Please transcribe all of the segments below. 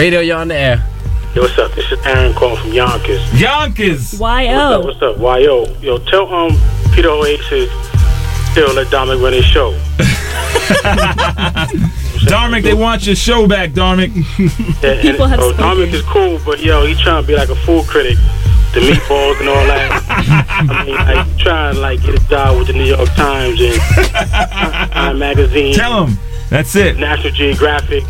Radio, you're on the air. Yo, what's up? This is Aaron calling from Yonkers. Yonkers. Y.O. What's up? What's up? Yo, yo, tell um Peter Oasis still let Dominic run his show. Darmic, they want your show back, Darmic. Yeah, and, People have oh, spoken. Dominic is cool, but yo, he trying to be like a food critic. The meatballs and all that. I mean, like trying to like get a job with the New York Times and Time Magazine, Tell him. That's it. National Geographic.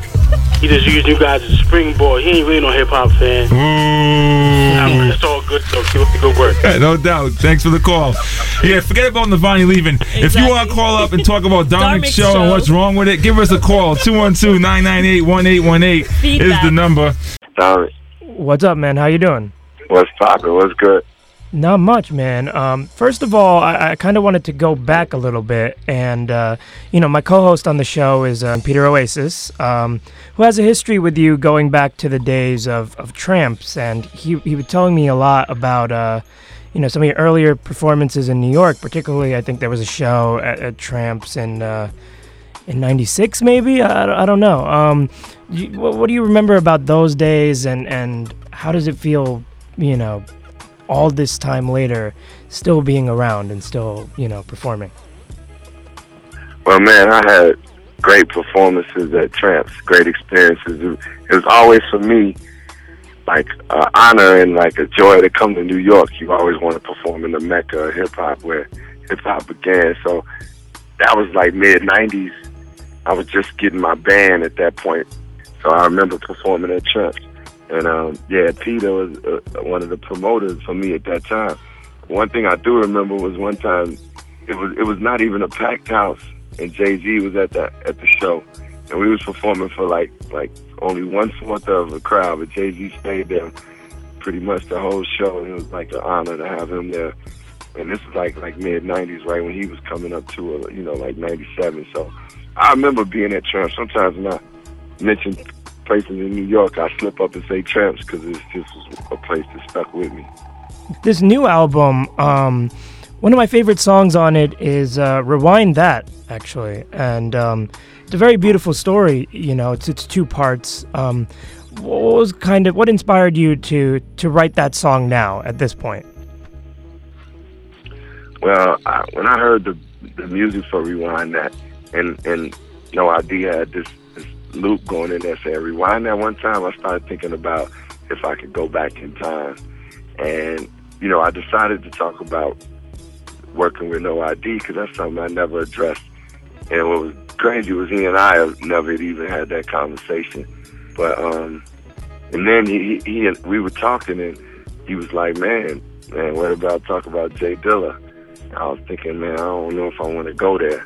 He just used you guys as a springboard. He ain't really no hip hop fan. I mean, it's all good though. Keep up the good work. No doubt. Thanks for the call. Yeah, forget about Navani leaving. If you want to call up and talk about Dominic's Darmic's show, and what's wrong with it, give us a call. 212 998 1818 is the number. Dominic, What's up, man? How you doing? what's poppin'? What's good? Not much, man. Um, first of all, I, I kind of wanted to go back a little bit, and uh, you know, my co-host on the show is uh, Peter Oasis, um, who has a history with you going back to the days of, of Tramps, and he he was telling me a lot about uh, you know some of your earlier performances in New York, particularly. I think there was a show at, at Tramps in uh, in '96, maybe. I, I don't know. Um, you, what, what do you remember about those days, and and how does it feel? You know, all this time later, still being around and still, you know, performing. Well, man, I had great performances at Tramps, great experiences. It, was always for me like an honor and like a joy to come to New York. You always want to perform in the mecca of hip hop where hip hop began. So that was like mid '90s. I was just getting my band at that point, so I remember performing at Tramps. And um, yeah, Peter was uh, one of the promoters for me at that time. One thing I do remember was one time it was it was not even a packed house, and Jay Z was at the at the show, and we was performing for like like only one fourth of the crowd, but Jay Z stayed there pretty much the whole show, and it was like an honor to have him there. And this was like like mid '90s, right when he was coming up to a, you know like '97. So I remember being at Tramps. Sometimes when I mention places in New York, I slip up and say Tramps because it's just a place that stuck with me. This new album, um, one of my favorite songs on it is uh, "Rewind That," actually, and um, it's a very beautiful story. You know, it's it's two parts. Um, what was kind of what inspired you to to write that song now at this point? Well, I, when I heard the the music for Rewind That, and and No ID had this loop going in there saying Rewind That one time, I started thinking about if I could go back in time, and you know I decided to talk about working with No ID because that's something I never addressed. And what was crazy was he and I have never even had that conversation, but um, and then he he, he we were talking and he was like, man, man, what about talk about Jay Dilla? I was thinking, man, I don't know if I want to go there,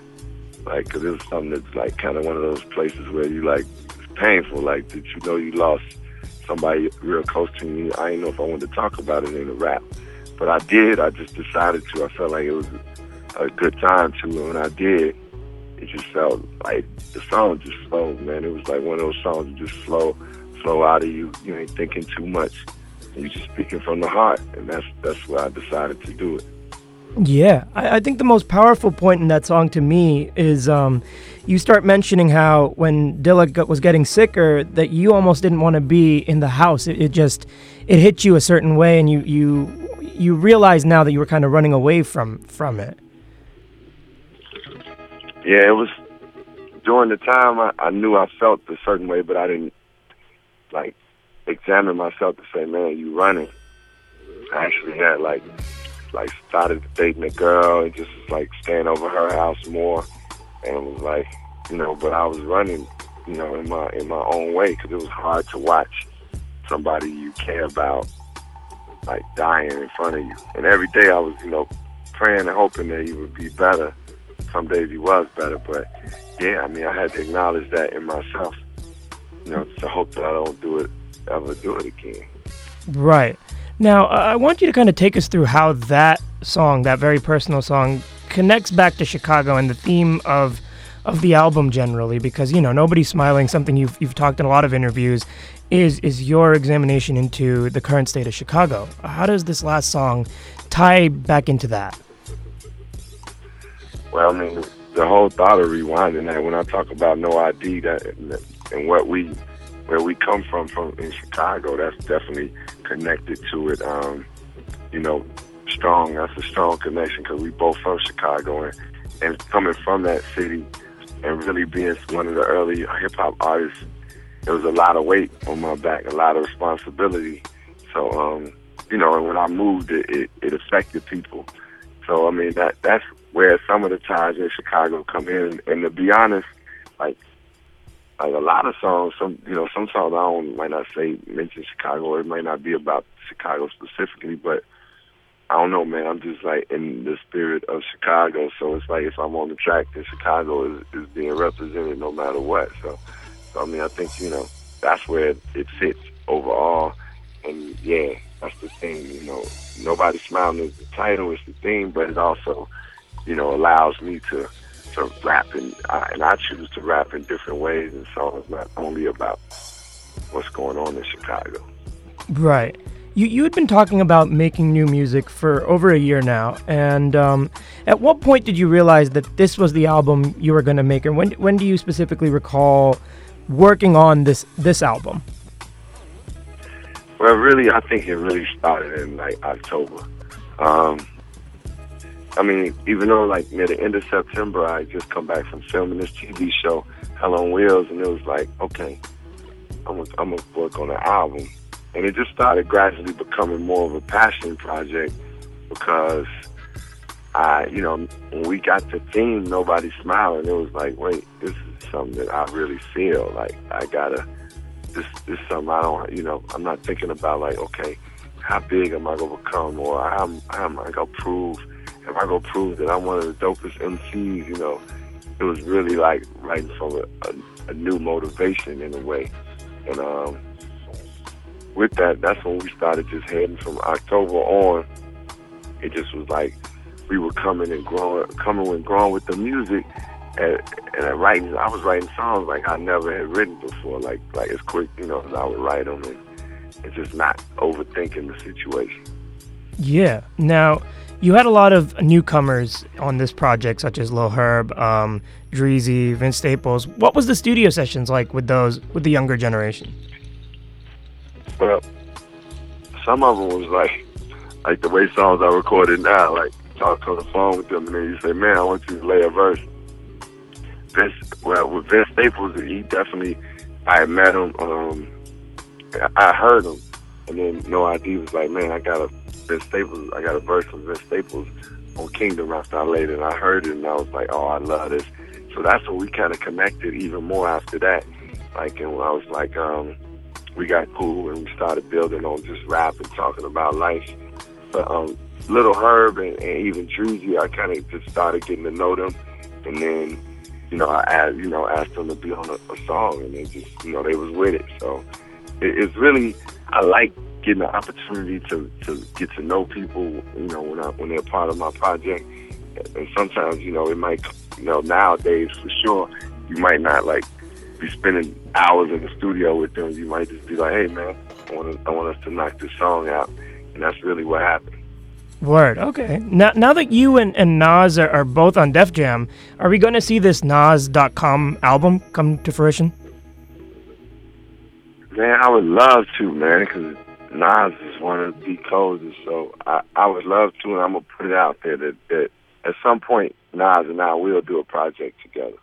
like, 'cause it was something that's like kind of one of those places where you like it's painful, like that you know you lost somebody real close to me. I didn't know if I wanted to talk about it in a rap, but I did. I just decided to. I felt like it was a good time to, and when I did, it just felt like the song just flowed, man. It was like one of those songs that just flow, flow out of you. You ain't thinking too much. You're just speaking from the heart, and that's that's why I decided to do it. Yeah, I, I think the most powerful point in that song to me is um, you start mentioning how when Dilla was getting sicker, that you almost didn't want to be in the house. It, it just it hit you a certain way, and you you you realize now that you were kind of running away from from it. Yeah, it was during the time I, I knew I felt a certain way, but I didn't like examine myself to say, man, you running. I actually had like like started dating a girl and just like staying over her house more, and was like, you know, but I was running, you know, in my in my own way because it was hard to watch somebody you care about like dying in front of you. And every day I was, you know, praying and hoping that he would be better. Some days he was better, but yeah, I mean, I had to acknowledge that in myself, you know, to hope that I don't do it ever do it again. Right. Now, I want you to kind of take us through how that song, that very personal song, connects back to Chicago and the theme of of the album generally, because you know nobody's smiling. Something you've you've talked in a lot of interviews is is your examination into the current state of Chicago. How does this last song tie back into that? Well, I mean, the whole thought of rewinding that when I talk about No ID that and what we where we come from, from in Chicago, that's definitely connected to it. Um, you know, strong. That's a strong connection because we both from Chicago, and, and coming from that city, and really being one of the early hip hop artists, there was a lot of weight on my back, a lot of responsibility. So, um, you know, and when I moved, it, it, it affected people. So, I mean, that that's where some of the ties in Chicago come in. And to be honest, like like a lot of songs, some you know, some songs I don't might not say mention Chicago, or it might not be about Chicago specifically, but I don't know, man. I'm just like in the spirit of Chicago, so it's like if I'm on the track, then Chicago is, is being represented no matter what. So, so I mean, I think you know that's where it, it fits overall, and yeah, that's the thing. You know, nobody smiling is the title, it's the theme, but it also, you know, allows me to to rap and I, and I choose to rap in different ways and songs, not only about what's going on in Chicago. Right. You you had been talking about making new music for over a year now, and um, at what point did you realize that this was the album you were going to make, and when when do you specifically recall working on this this album? Well, really, I think it really started in like October. Um, I mean, even though like near the end of September, I just come back from filming this TV show, Hell on Wheels, and it was like, okay, I'm gonna, I'm gonna work on an album, and it just started gradually becoming more of a passion project because I, you know, when we got the theme, nobody smiling. It was like, wait, this is something that I really feel like I gotta. This, this is something I don't, you know, I'm not thinking about like, okay, how big am I gonna become, or how, how am I gonna prove I gonna prove that I'm one of the dopest MCs? You know, it was really like writing from a, a, a new motivation in a way. And um, with that, that's when we started just heading from October on. It just was like we were coming and growing, coming and growing with the music, and, and writing. I was writing songs like I never had written before, like like as quick, you know, as I would write them, and, and just not overthinking the situation. Yeah. Now you had a lot of newcomers on this project, such as Lil Herb, um, Dreezy, Vince Staples. What was the studio sessions like with those with the younger generation? Well, some of them was like like the way songs are recorded now. Like talk on the phone with them, and then you say, "Man, I want you to lay a verse." Vince, well, with Vince Staples, he definitely. I met him. Um, I heard him, and then No ID was like, "Man, I got a Vince Staples. I got a verse from Vince Staples on Kingdom I laid and I heard it, and I was like, oh, I love this. So that's when we kind of connected even more after that. Like, and I was like, um, we got cool, and we started building on just rap and talking about life. But um, Lil Herb and, and even Dreezy, I kind of just started getting to know them, and then you know, I asked, you know, asked them to be on a, a song, and they just, you know, they was with it. So it, it's really, I like getting the opportunity to, to get to know people, you know, when I, when they're part of my project. And sometimes, you know, it might, you know, nowadays for sure, you might not like be spending hours in the studio with them. You might just be like, hey man, I want I want us to knock this song out, and that's really what happened. Word. Okay. Now, now that you and, and Nas are, are both on Def Jam, are we going to see this Nas.com album come to fruition? Man, I would love to, man, because Nas is one of the composers, so I, I would love to, and I'm gonna put it out there that, that at some point Nas and I will do a project together.